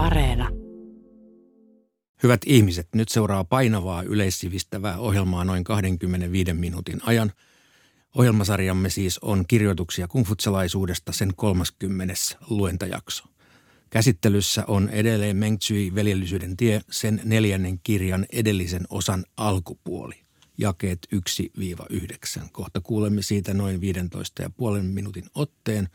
Areena. Hyvät ihmiset, nyt seuraa painavaa yleissivistävää ohjelmaa noin 25 minuutin ajan. Ohjelmasarjamme siis on kirjoituksia kungfutsalaisuudesta sen 30. luentajakso. Käsittelyssä on edelleen Meng Tsui veljellisyyden tie sen neljännen kirjan edellisen osan alkupuoli, jakeet 1-9. Kohta kuulemme siitä noin 15 ja puolen minuutin otteen,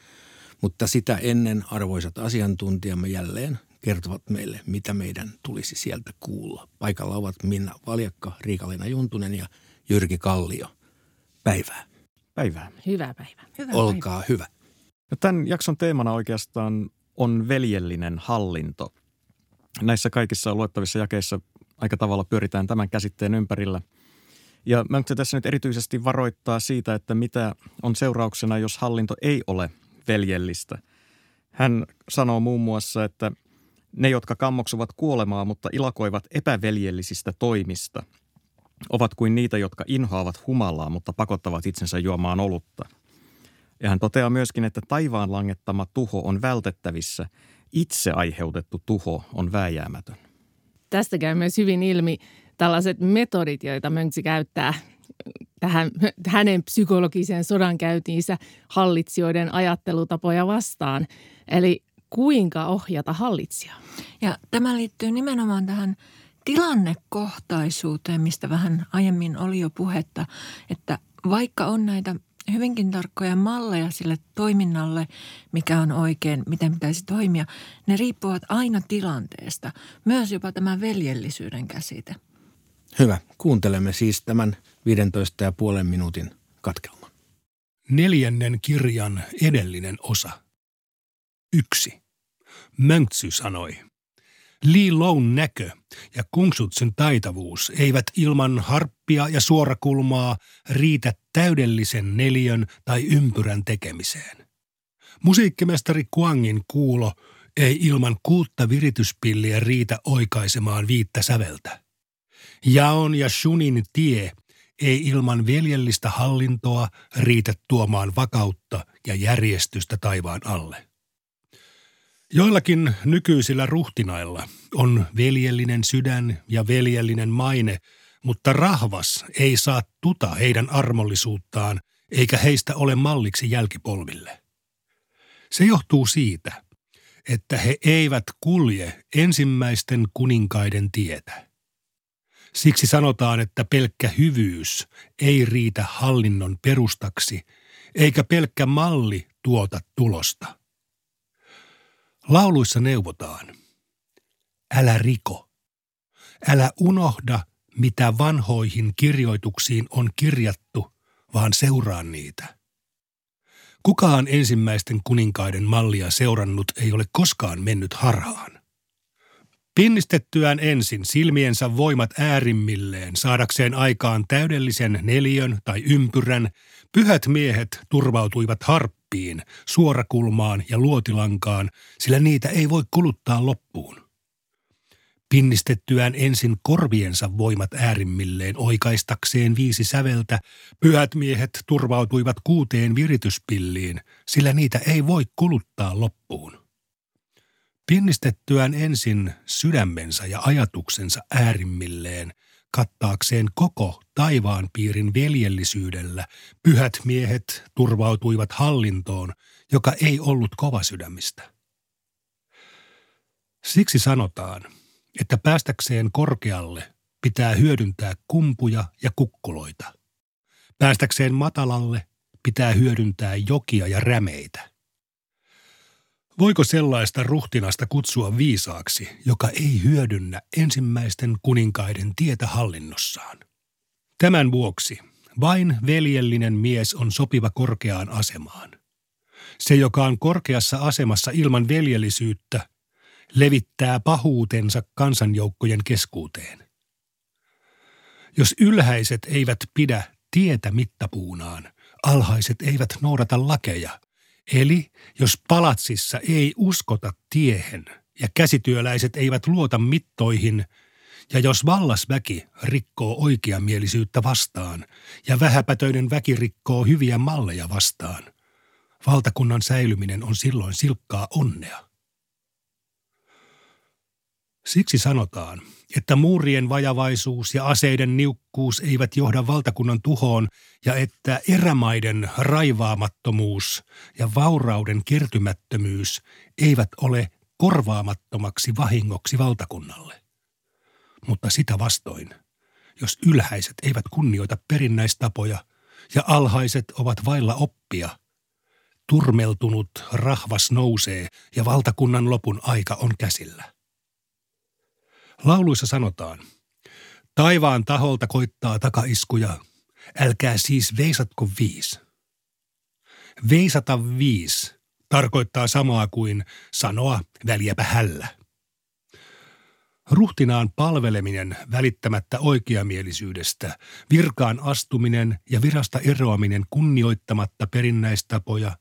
mutta sitä ennen arvoisat asiantuntijamme jälleen kertovat meille, mitä meidän tulisi sieltä kuulla. Paikalla ovat Minna Valjakka, Riikalina Juntunen ja Jyrki Kallio. Päivää. Päivää. Hyvää päivää. Hyvä Olkaa päivä. hyvä. No tämän jakson teemana oikeastaan on veljellinen hallinto. Näissä kaikissa luettavissa jakeissa aika tavalla pyöritään tämän käsitteen ympärillä. Ja mä tässä nyt erityisesti varoittaa siitä, että mitä on seurauksena, jos hallinto ei ole veljellistä. Hän sanoo muun muassa, että ne, jotka kammoksuvat kuolemaa, mutta ilakoivat epäveljellisistä toimista, ovat kuin niitä, jotka inhoavat humalaa, mutta pakottavat itsensä juomaan olutta. Ja hän toteaa myöskin, että taivaan langettama tuho on vältettävissä, itse aiheutettu tuho on vääjäämätön. Tästä käy myös hyvin ilmi tällaiset metodit, joita Mönksi käyttää tähän hänen psykologiseen sodankäyntiinsä hallitsijoiden ajattelutapoja vastaan. Eli kuinka ohjata hallitsijaa. Ja tämä liittyy nimenomaan tähän tilannekohtaisuuteen, mistä vähän aiemmin oli jo puhetta, että vaikka on näitä hyvinkin tarkkoja malleja sille toiminnalle, mikä on oikein, miten pitäisi toimia, ne riippuvat aina tilanteesta. Myös jopa tämä veljellisyyden käsite. Hyvä. Kuuntelemme siis tämän 15 ja puolen minuutin katkelman. Neljännen kirjan edellinen osa. Yksi. Mönksy sanoi. Li Loun näkö ja Kungsutsen taitavuus eivät ilman harppia ja suorakulmaa riitä täydellisen neliön tai ympyrän tekemiseen. Musiikkimestari Kuangin kuulo ei ilman kuutta virityspilliä riitä oikaisemaan viittä säveltä. Jaon ja Shunin tie ei ilman veljellistä hallintoa riitä tuomaan vakautta ja järjestystä taivaan alle. Joillakin nykyisillä ruhtinailla on veljellinen sydän ja veljellinen maine, mutta rahvas ei saa tuta heidän armollisuuttaan eikä heistä ole malliksi jälkipolville. Se johtuu siitä, että he eivät kulje ensimmäisten kuninkaiden tietä. Siksi sanotaan, että pelkkä hyvyys ei riitä hallinnon perustaksi, eikä pelkkä malli tuota tulosta. Lauluissa neuvotaan. Älä riko. Älä unohda, mitä vanhoihin kirjoituksiin on kirjattu, vaan seuraa niitä. Kukaan ensimmäisten kuninkaiden mallia seurannut ei ole koskaan mennyt harhaan. Pinnistettyään ensin silmiensä voimat äärimmilleen saadakseen aikaan täydellisen neliön tai ympyrän, pyhät miehet turvautuivat harppiin, suorakulmaan ja luotilankaan, sillä niitä ei voi kuluttaa loppuun. Pinnistettyään ensin korviensa voimat äärimmilleen oikaistakseen viisi säveltä, pyhät miehet turvautuivat kuuteen virityspilliin, sillä niitä ei voi kuluttaa loppuun. Pinnistettyään ensin sydämensä ja ajatuksensa äärimmilleen, kattaakseen koko taivaan piirin veljellisyydellä, pyhät miehet turvautuivat hallintoon, joka ei ollut kovasydämistä. Siksi sanotaan, että päästäkseen korkealle pitää hyödyntää kumpuja ja kukkuloita. Päästäkseen matalalle pitää hyödyntää jokia ja rämeitä. Voiko sellaista ruhtinasta kutsua viisaaksi, joka ei hyödynnä ensimmäisten kuninkaiden tietä hallinnossaan? Tämän vuoksi vain veljellinen mies on sopiva korkeaan asemaan. Se, joka on korkeassa asemassa ilman veljellisyyttä, levittää pahuutensa kansanjoukkojen keskuuteen. Jos ylhäiset eivät pidä tietä mittapuunaan, alhaiset eivät noudata lakeja, Eli jos palatsissa ei uskota tiehen ja käsityöläiset eivät luota mittoihin, ja jos vallasväki rikkoo oikeamielisyyttä vastaan ja vähäpätöinen väki rikkoo hyviä malleja vastaan, valtakunnan säilyminen on silloin silkkaa onnea. Siksi sanotaan, että muurien vajavaisuus ja aseiden niukkuus eivät johda valtakunnan tuhoon ja että erämaiden raivaamattomuus ja vaurauden kertymättömyys eivät ole korvaamattomaksi vahingoksi valtakunnalle. Mutta sitä vastoin, jos ylhäiset eivät kunnioita perinnäistapoja ja alhaiset ovat vailla oppia, turmeltunut rahvas nousee ja valtakunnan lopun aika on käsillä. Lauluissa sanotaan, taivaan taholta koittaa takaiskuja, älkää siis veisatko viis. Veisata viis tarkoittaa samaa kuin sanoa väliäpä hällä. Ruhtinaan palveleminen välittämättä oikeamielisyydestä, virkaan astuminen ja virasta eroaminen kunnioittamatta perinnäistapoja,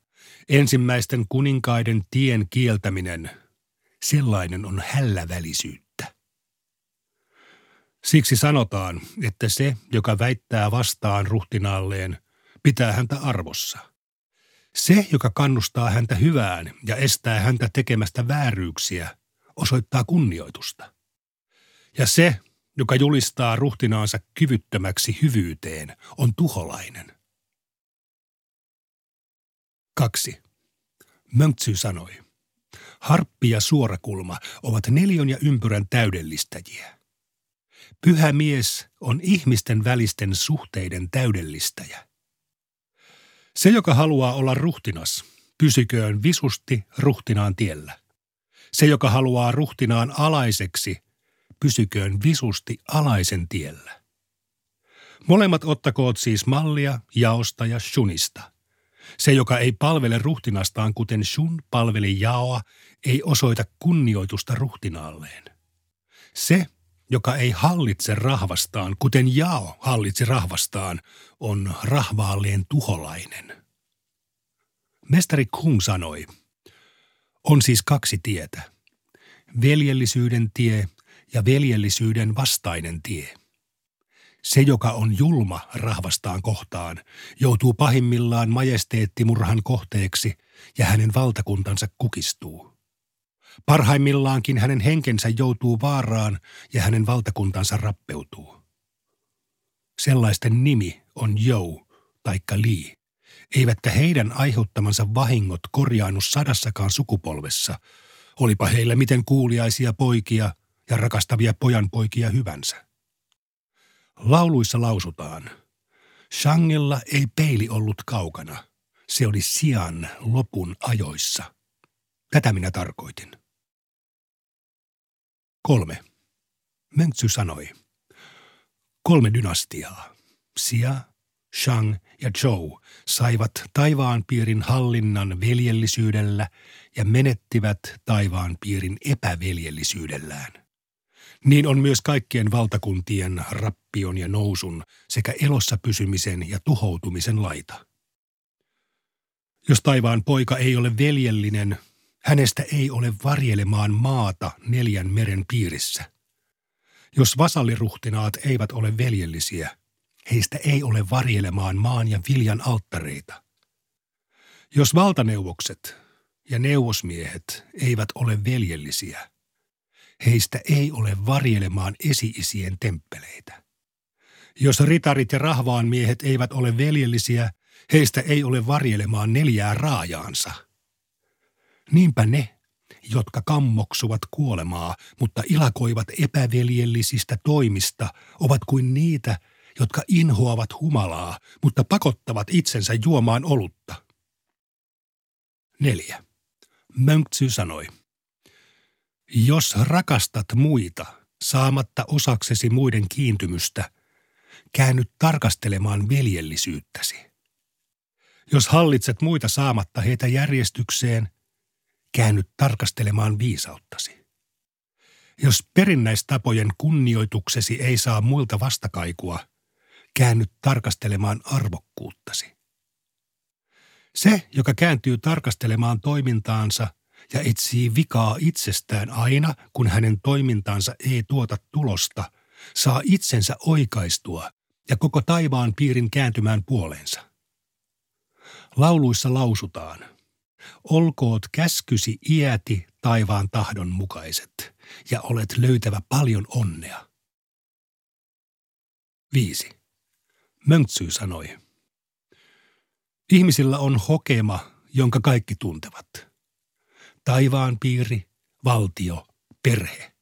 ensimmäisten kuninkaiden tien kieltäminen, sellainen on hällävälisyyttä. Siksi sanotaan, että se, joka väittää vastaan ruhtinaalleen, pitää häntä arvossa. Se, joka kannustaa häntä hyvään ja estää häntä tekemästä vääryyksiä, osoittaa kunnioitusta. Ja se, joka julistaa ruhtinaansa kyvyttömäksi hyvyyteen, on tuholainen. Kaksi. Mönksy sanoi, harppi ja suorakulma ovat neljön ja ympyrän täydellistäjiä. Pyhä mies on ihmisten välisten suhteiden täydellistäjä. Se, joka haluaa olla ruhtinas, pysyköön visusti ruhtinaan tiellä. Se, joka haluaa ruhtinaan alaiseksi, pysyköön visusti alaisen tiellä. Molemmat ottakoot siis mallia jaosta ja shunista. Se, joka ei palvele ruhtinastaan kuten shun palveli jaoa, ei osoita kunnioitusta ruhtinaalleen. Se, joka ei hallitse rahvastaan, kuten Jao hallitsi rahvastaan, on rahvaalleen tuholainen. Mestari Kung sanoi, on siis kaksi tietä. Veljellisyyden tie ja veljellisyyden vastainen tie. Se, joka on julma rahvastaan kohtaan, joutuu pahimmillaan majesteettimurhan kohteeksi ja hänen valtakuntansa kukistuu. Parhaimmillaankin hänen henkensä joutuu vaaraan ja hänen valtakuntansa rappeutuu. Sellaisten nimi on Jou taikka Li, eivätkä heidän aiheuttamansa vahingot korjaannu sadassakaan sukupolvessa, olipa heillä miten kuuliaisia poikia ja rakastavia pojanpoikia hyvänsä. Lauluissa lausutaan, Shangilla ei peili ollut kaukana, se oli sian lopun ajoissa. Tätä minä tarkoitin. Kolme. Mönksy sanoi. Kolme dynastiaa, Xia, Shang ja Zhou, saivat taivaan piirin hallinnan veljellisyydellä ja menettivät taivaan piirin epäveljellisyydellään. Niin on myös kaikkien valtakuntien rappion ja nousun sekä elossa pysymisen ja tuhoutumisen laita. Jos taivaan poika ei ole veljellinen, Hänestä ei ole varjelemaan maata neljän meren piirissä. Jos vasalliruhtinaat eivät ole veljellisiä, heistä ei ole varjelemaan maan ja viljan alttareita. Jos valtaneuvokset ja neuvosmiehet eivät ole veljellisiä, heistä ei ole varjelemaan esiisien temppeleitä. Jos ritarit ja rahvaan miehet eivät ole veljellisiä, heistä ei ole varjelemaan neljää raajaansa – Niinpä ne, jotka kammoksuvat kuolemaa, mutta ilakoivat epäveljellisistä toimista, ovat kuin niitä, jotka inhoavat humalaa, mutta pakottavat itsensä juomaan olutta. Neljä. Mönksy sanoi, jos rakastat muita, saamatta osaksesi muiden kiintymystä, käännyt tarkastelemaan veljellisyyttäsi. Jos hallitset muita saamatta heitä järjestykseen, käännyt tarkastelemaan viisauttasi. Jos perinnäistapojen kunnioituksesi ei saa muilta vastakaikua, käännyt tarkastelemaan arvokkuuttasi. Se, joka kääntyy tarkastelemaan toimintaansa ja etsii vikaa itsestään aina, kun hänen toimintaansa ei tuota tulosta, saa itsensä oikaistua ja koko taivaan piirin kääntymään puoleensa. Lauluissa lausutaan – Olkoot käskysi iäti taivaan tahdon mukaiset, ja olet löytävä paljon onnea. 5. Mönksy sanoi. Ihmisillä on hokema, jonka kaikki tuntevat. Taivaan piiri, valtio, perhe.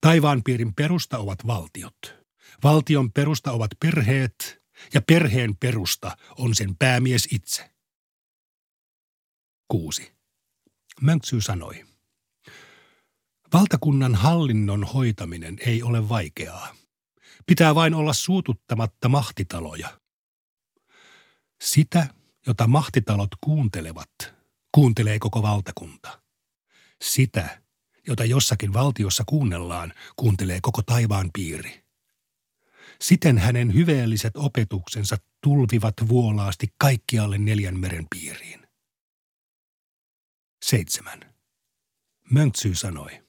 Taivaan piirin perusta ovat valtiot. Valtion perusta ovat perheet ja perheen perusta on sen päämies itse. 6. Mönksy sanoi. Valtakunnan hallinnon hoitaminen ei ole vaikeaa. Pitää vain olla suututtamatta mahtitaloja. Sitä, jota mahtitalot kuuntelevat, kuuntelee koko valtakunta. Sitä, jota jossakin valtiossa kuunnellaan, kuuntelee koko taivaan piiri. Siten hänen hyveelliset opetuksensa tulvivat vuolaasti kaikkialle neljän meren piiriin. 7. Mönksy sanoi.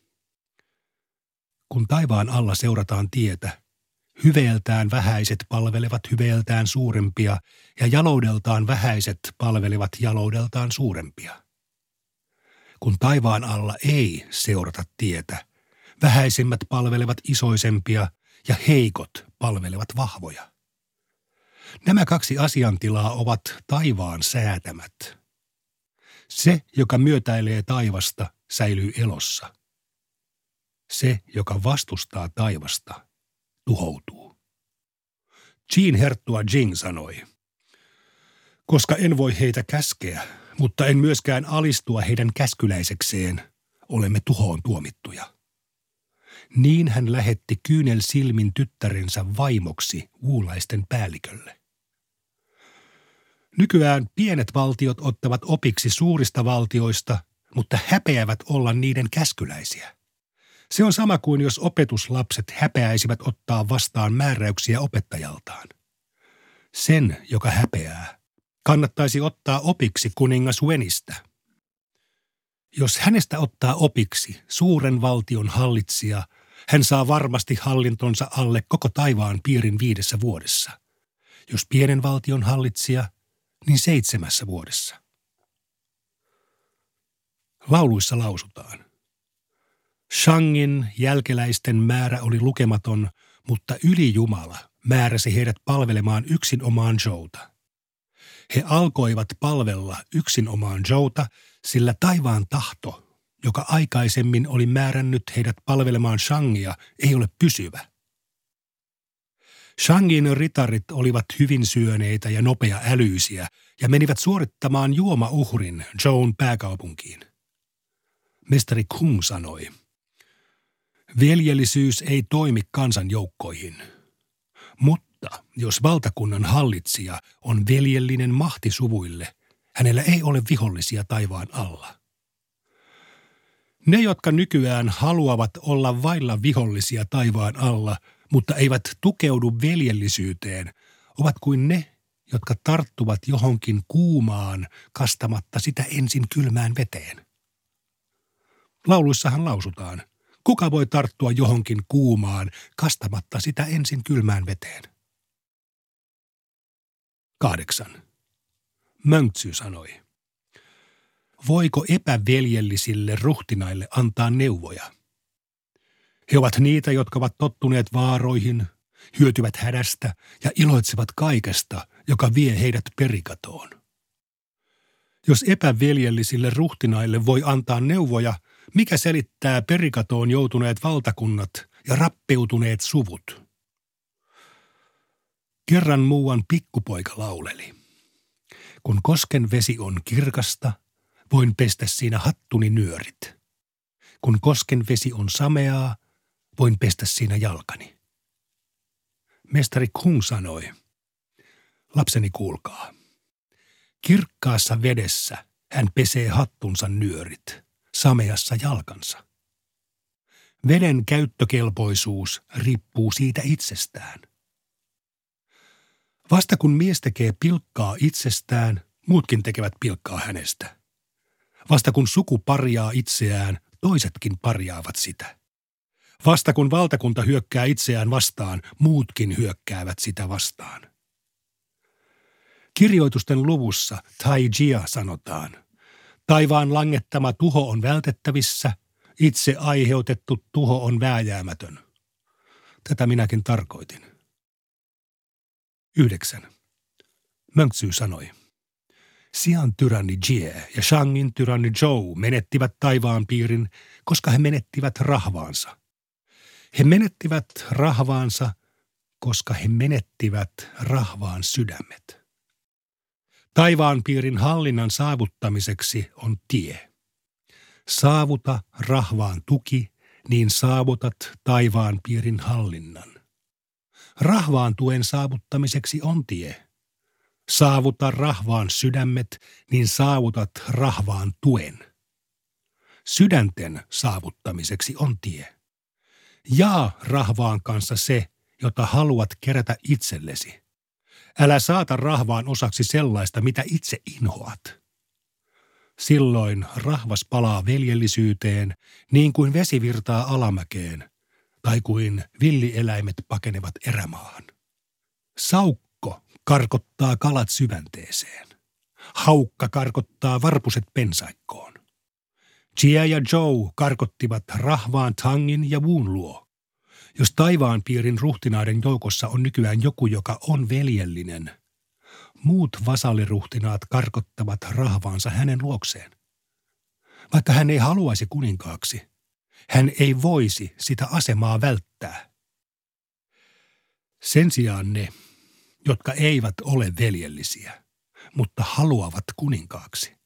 Kun taivaan alla seurataan tietä, hyveeltään vähäiset palvelevat hyveeltään suurempia ja jaloudeltaan vähäiset palvelevat jaloudeltaan suurempia. Kun taivaan alla ei seurata tietä, vähäisimmät palvelevat isoisempia ja heikot palvelevat vahvoja. Nämä kaksi asiantilaa ovat taivaan säätämät. Se, joka myötäilee taivasta, säilyy elossa. Se, joka vastustaa taivasta, tuhoutuu. Jean Herttua Jing sanoi, koska en voi heitä käskeä, mutta en myöskään alistua heidän käskyläisekseen, olemme tuhoon tuomittuja. Niin hän lähetti kyynel silmin tyttärensä vaimoksi uulaisten päällikölle. Nykyään pienet valtiot ottavat opiksi suurista valtioista, mutta häpeävät olla niiden käskyläisiä. Se on sama kuin jos opetuslapset häpeäisivät ottaa vastaan määräyksiä opettajaltaan. Sen, joka häpeää, kannattaisi ottaa opiksi kuningas Wenistä. Jos hänestä ottaa opiksi suuren valtion hallitsija, hän saa varmasti hallintonsa alle koko taivaan piirin viidessä vuodessa. Jos pienen valtion hallitsija, niin seitsemässä vuodessa. Lauluissa lausutaan. Shangin jälkeläisten määrä oli lukematon, mutta ylijumala määräsi heidät palvelemaan yksin omaan Jouta. He alkoivat palvella yksin omaan Jouta, sillä taivaan tahto, joka aikaisemmin oli määrännyt heidät palvelemaan Shangia, ei ole pysyvä. Shangin ritarit olivat hyvin syöneitä ja nopea älyisiä ja menivät suorittamaan juomauhrin Joan pääkaupunkiin. Mestari Kung sanoi – Veljellisyys ei toimi kansanjoukkoihin. Mutta jos valtakunnan hallitsija on veljellinen mahtisuvuille, hänellä ei ole vihollisia taivaan alla. Ne, jotka nykyään haluavat olla vailla vihollisia taivaan alla, mutta eivät tukeudu veljellisyyteen, ovat kuin ne, jotka tarttuvat johonkin kuumaan kastamatta sitä ensin kylmään veteen. Lauluissahan lausutaan – Kuka voi tarttua johonkin kuumaan kastamatta sitä ensin kylmään veteen? Kahdeksan. Mönksy sanoi. Voiko epäveljellisille ruhtinaille antaa neuvoja? He ovat niitä, jotka ovat tottuneet vaaroihin, hyötyvät hädästä ja iloitsevat kaikesta, joka vie heidät perikatoon. Jos epäveljellisille ruhtinaille voi antaa neuvoja, mikä selittää perikatoon joutuneet valtakunnat ja rappeutuneet suvut? Kerran muuan pikkupoika lauleli. Kun kosken vesi on kirkasta, voin pestä siinä hattuni nyörit. Kun kosken vesi on sameaa, voin pestä siinä jalkani. Mestari Kung sanoi, lapseni kuulkaa. Kirkkaassa vedessä hän pesee hattunsa nyörit sameassa jalkansa. Veden käyttökelpoisuus riippuu siitä itsestään. Vasta kun mies tekee pilkkaa itsestään, muutkin tekevät pilkkaa hänestä. Vasta kun suku parjaa itseään, toisetkin parjaavat sitä. Vasta kun valtakunta hyökkää itseään vastaan, muutkin hyökkäävät sitä vastaan. Kirjoitusten luvussa Tai Jia sanotaan – Taivaan langettama tuho on vältettävissä, Itse aiheutettu tuho on vääjäämätön. Tätä minäkin tarkoitin. Yhdeksän. Mönksy sanoi. Sian tyranni Jie ja Shangin tyranni Zhou menettivät taivaan piirin, koska he menettivät rahvaansa. He menettivät rahvaansa, koska he menettivät rahvaan sydämet. Taivaan piirin hallinnan saavuttamiseksi on tie. Saavuta rahvaan tuki, niin saavutat taivaan piirin hallinnan. Rahvaan tuen saavuttamiseksi on tie. Saavuta rahvaan sydämet, niin saavutat rahvaan tuen. Sydänten saavuttamiseksi on tie. Jaa rahvaan kanssa se, jota haluat kerätä itsellesi. Älä saata rahvaan osaksi sellaista, mitä itse inhoat. Silloin rahvas palaa veljellisyyteen, niin kuin vesi virtaa alamäkeen, tai kuin villieläimet pakenevat erämaahan. Saukko karkottaa kalat syvänteeseen. Haukka karkottaa varpuset pensaikkoon. Chia ja Joe karkottivat rahvaan Tangin ja Wuun luo. Jos taivaan piirin ruhtinaiden joukossa on nykyään joku, joka on veljellinen, muut vasalliruhtinaat karkottavat rahvaansa hänen luokseen. Vaikka hän ei haluaisi kuninkaaksi, hän ei voisi sitä asemaa välttää. Sen sijaan ne, jotka eivät ole veljellisiä, mutta haluavat kuninkaaksi,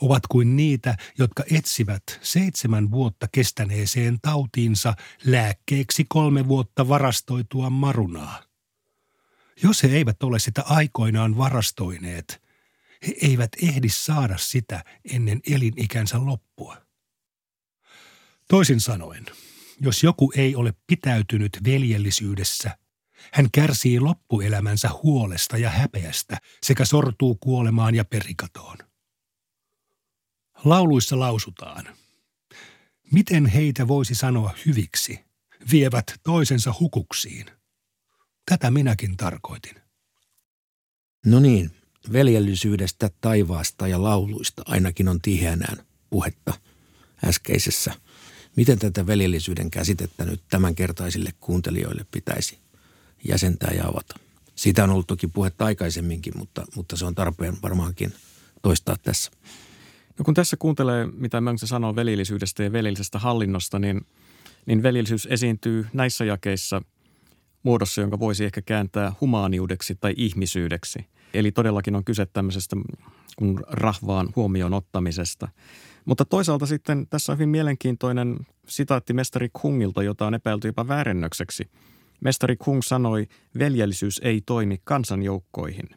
ovat kuin niitä, jotka etsivät seitsemän vuotta kestäneeseen tautiinsa lääkkeeksi kolme vuotta varastoitua marunaa. Jos he eivät ole sitä aikoinaan varastoineet, he eivät ehdi saada sitä ennen elinikänsä loppua. Toisin sanoen, jos joku ei ole pitäytynyt veljellisyydessä, hän kärsii loppuelämänsä huolesta ja häpeästä sekä sortuu kuolemaan ja perikatoon. Lauluissa lausutaan, miten heitä voisi sanoa hyviksi, vievät toisensa hukuksiin. Tätä minäkin tarkoitin. No niin, veljellisyydestä, taivaasta ja lauluista ainakin on tiheänään puhetta äskeisessä. Miten tätä veljellisyyden käsitettä nyt tämänkertaisille kuuntelijoille pitäisi jäsentää ja avata? Siitä on ollut toki puhetta aikaisemminkin, mutta, mutta se on tarpeen varmaankin toistaa tässä. No kun tässä kuuntelee, mitä Mönksä sanoo veljellisyydestä ja veljellisestä hallinnosta, niin, niin veljellisyys esiintyy näissä jakeissa muodossa, jonka voisi ehkä kääntää humaaniudeksi tai ihmisyydeksi. Eli todellakin on kyse tämmöisestä kun rahvaan huomioon ottamisesta. Mutta toisaalta sitten tässä on hyvin mielenkiintoinen sitaatti mestari Kungilta, jota on epäilty jopa väärennökseksi. Mestari Kung sanoi, veljellisyys ei toimi kansanjoukkoihin.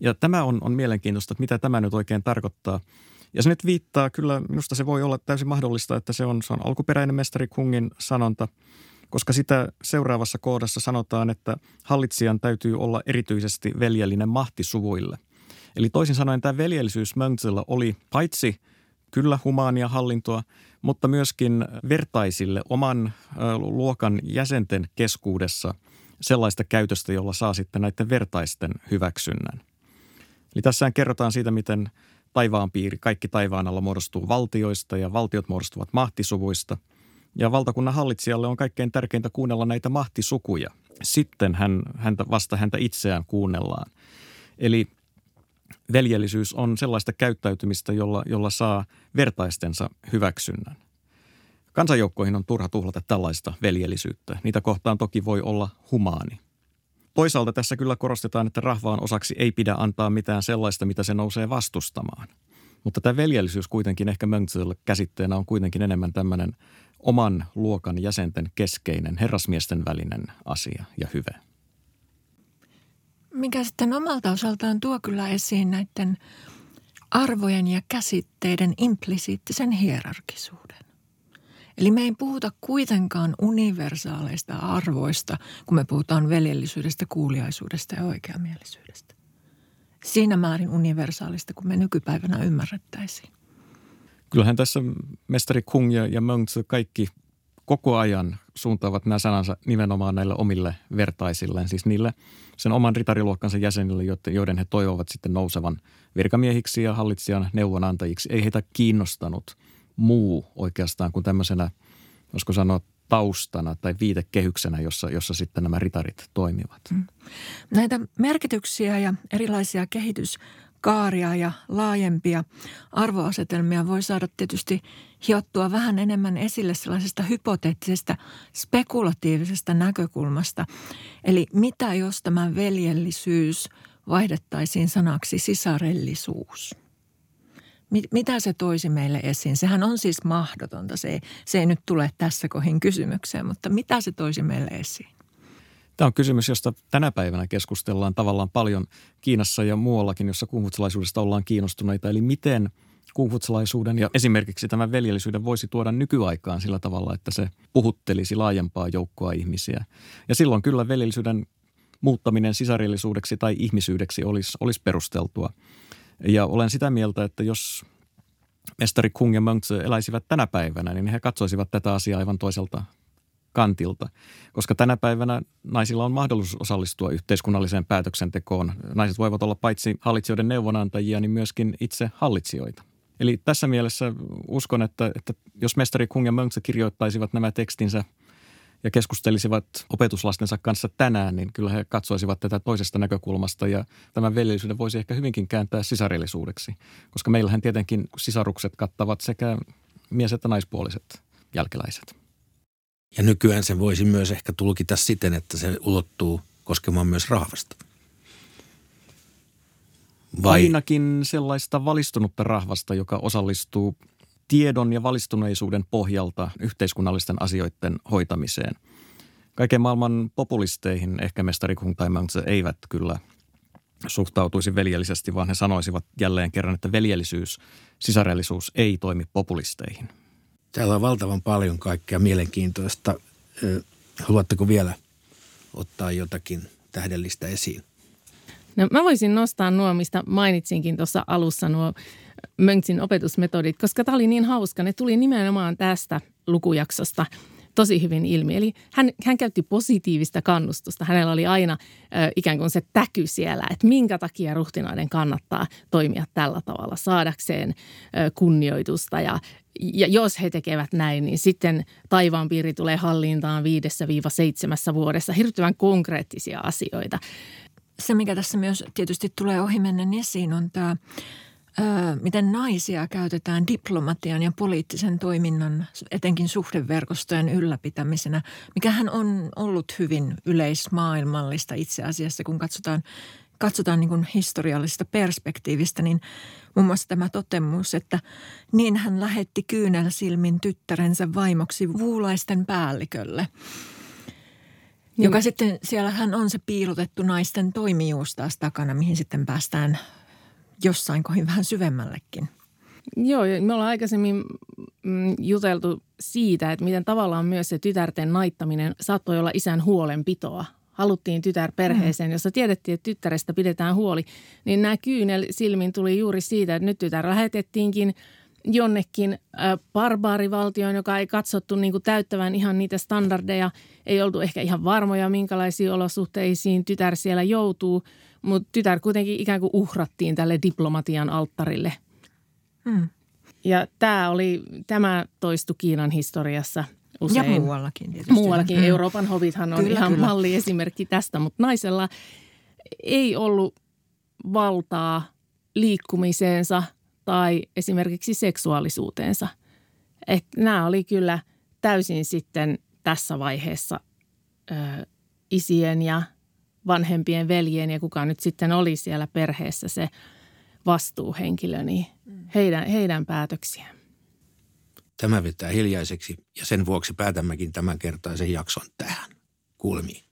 Ja tämä on, on mielenkiintoista, että mitä tämä nyt oikein tarkoittaa – ja se nyt viittaa kyllä, minusta se voi olla täysin mahdollista, että se on, se on alkuperäinen mestari Kungin sanonta, koska sitä seuraavassa kohdassa sanotaan, että hallitsijan täytyy olla erityisesti veljellinen mahtisuvuille. Eli toisin sanoen tämä veljellisyys Mönchillä oli paitsi kyllä humaania hallintoa, mutta myöskin vertaisille oman luokan jäsenten keskuudessa sellaista käytöstä, jolla saa sitten näiden vertaisten hyväksynnän. Eli tässä kerrotaan siitä, miten taivaanpiiri, kaikki taivaan alla muodostuu valtioista ja valtiot muodostuvat mahtisuvuista. Ja valtakunnan hallitsijalle on kaikkein tärkeintä kuunnella näitä mahtisukuja. Sitten hän, häntä, vasta häntä itseään kuunnellaan. Eli veljellisyys on sellaista käyttäytymistä, jolla, jolla saa vertaistensa hyväksynnän. Kansanjoukkoihin on turha tuhlata tällaista veljellisyyttä. Niitä kohtaan toki voi olla humaani – Toisaalta tässä kyllä korostetaan, että rahvaan osaksi ei pidä antaa mitään sellaista, mitä se nousee vastustamaan. Mutta tämä veljellisyys kuitenkin ehkä Mönchselle käsitteenä on kuitenkin enemmän tämmöinen oman luokan jäsenten keskeinen herrasmiesten välinen asia ja hyve. Mikä sitten omalta osaltaan tuo kyllä esiin näiden arvojen ja käsitteiden implisiittisen hierarkisuuden. Eli me ei puhuta kuitenkaan universaaleista arvoista, kun me puhutaan veljellisyydestä, kuuliaisuudesta ja oikeamielisyydestä. Siinä määrin universaalista, kun me nykypäivänä ymmärrettäisiin. Kyllähän tässä mestari Kung ja, ja Mönchse kaikki koko ajan suuntaavat nämä sanansa nimenomaan näille omille vertaisilleen, siis niille sen oman ritariluokkansa jäsenille, joiden he toivovat sitten nousevan virkamiehiksi ja hallitsijan neuvonantajiksi. Ei heitä kiinnostanut – muu oikeastaan kuin tämmöisenä, voisiko sanoa, taustana tai viitekehyksenä, jossa, jossa sitten nämä ritarit toimivat. Mm. Näitä merkityksiä ja erilaisia kehityskaaria ja laajempia arvoasetelmia voi saada tietysti hiottua vähän enemmän esille sellaisesta hypoteettisesta spekulatiivisesta näkökulmasta. Eli mitä jos tämä veljellisyys vaihdettaisiin sanaksi sisarellisuus? Mitä se toisi meille esiin? Sehän on siis mahdotonta. Se ei, se ei nyt tule tässä kohin kysymykseen, mutta mitä se toisi meille esiin? Tämä on kysymys, josta tänä päivänä keskustellaan tavallaan paljon Kiinassa ja muuallakin, jossa kungfutsalaisuudesta ollaan kiinnostuneita. Eli miten kungfutsalaisuuden ja esimerkiksi tämän veljellisyyden voisi tuoda nykyaikaan sillä tavalla, että se puhuttelisi laajempaa joukkoa ihmisiä. Ja silloin kyllä veljellisyyden muuttaminen sisarillisuudeksi tai ihmisyydeksi olisi, olisi perusteltua. Ja olen sitä mieltä, että jos mestari Kung ja Mönchse eläisivät tänä päivänä, niin he katsoisivat tätä asiaa aivan toiselta kantilta. Koska tänä päivänä naisilla on mahdollisuus osallistua yhteiskunnalliseen päätöksentekoon. Naiset voivat olla paitsi hallitsijoiden neuvonantajia, niin myöskin itse hallitsijoita. Eli tässä mielessä uskon, että, että jos mestari Kung ja Mönchse kirjoittaisivat nämä tekstinsä – ja keskustelisivat opetuslastensa kanssa tänään, niin kyllä he katsoisivat tätä toisesta näkökulmasta ja tämän veljellisyyden voisi ehkä hyvinkin kääntää sisarillisuudeksi, koska meillähän tietenkin sisarukset kattavat sekä mies- että naispuoliset jälkeläiset. Ja nykyään se voisi myös ehkä tulkita siten, että se ulottuu koskemaan myös rahvasta. Vai? Ainakin sellaista valistunutta rahvasta, joka osallistuu tiedon ja valistuneisuuden pohjalta yhteiskunnallisten asioiden hoitamiseen. Kaiken maailman populisteihin ehkä mestari Kung tai Mangtse eivät kyllä suhtautuisi veljellisesti, vaan he sanoisivat jälleen kerran, että veljellisyys, sisarellisuus ei toimi populisteihin. Täällä on valtavan paljon kaikkea mielenkiintoista. Haluatteko vielä ottaa jotakin tähdellistä esiin? No, mä voisin nostaa nuo, mistä mainitsinkin tuossa alussa, nuo Mönksin opetusmetodit, koska tämä oli niin hauska. Ne tuli nimenomaan tästä lukujaksosta tosi hyvin ilmi. Eli hän, hän käytti positiivista kannustusta. Hänellä oli aina ö, ikään kuin se täky siellä, että minkä takia ruhtinaiden kannattaa toimia tällä tavalla saadakseen ö, kunnioitusta. Ja, ja jos he tekevät näin, niin sitten taivaanpiiri tulee hallintaan viidessä viiva seitsemässä vuodessa. Hirvittävän konkreettisia asioita. Se, mikä tässä myös tietysti tulee ohimennen esiin, on tämä miten naisia käytetään diplomatian ja poliittisen toiminnan, etenkin suhdeverkostojen ylläpitämisenä, mikähän on ollut hyvin yleismaailmallista itse asiassa, kun katsotaan, katsotaan niin kuin historiallisesta perspektiivistä, niin muun muassa tämä totemus, että niin hän lähetti kyynel silmin tyttärensä vaimoksi vuulaisten päällikölle – joka sitten, siellähän on se piilotettu naisten toimijuus taas takana, mihin sitten päästään jossain kohin vähän syvemmällekin. Joo, me ollaan aikaisemmin mm, juteltu siitä, että miten tavallaan myös se tytärten naittaminen saattoi olla isän huolenpitoa. Haluttiin tytär perheeseen, mm. jossa tiedettiin, että tyttärestä pidetään huoli. Niin nämä kyynel silmin tuli juuri siitä, että nyt tytär lähetettiinkin jonnekin äh, barbaarivaltioon, joka ei katsottu niin kuin täyttävän ihan niitä standardeja. Ei oltu ehkä ihan varmoja, minkälaisiin olosuhteisiin tytär siellä joutuu – mutta tytär kuitenkin ikään kuin uhrattiin tälle diplomatian alttarille. Hmm. Ja tämä oli, tämä toistui Kiinan historiassa usein. Ja muuallakin tietysti. Muuallakin. Hmm. Euroopan hovithan on kyllä, ihan kyllä. malliesimerkki tästä, mutta naisella ei ollut valtaa liikkumiseensa tai esimerkiksi seksuaalisuuteensa. Et nämä oli kyllä täysin sitten tässä vaiheessa ö, isien ja vanhempien veljien ja kuka nyt sitten oli siellä perheessä se vastuuhenkilö, niin mm. heidän, heidän päätöksiään. Tämä vetää hiljaiseksi ja sen vuoksi päätämmekin tämän kertaisen jakson tähän. Kuulemiin.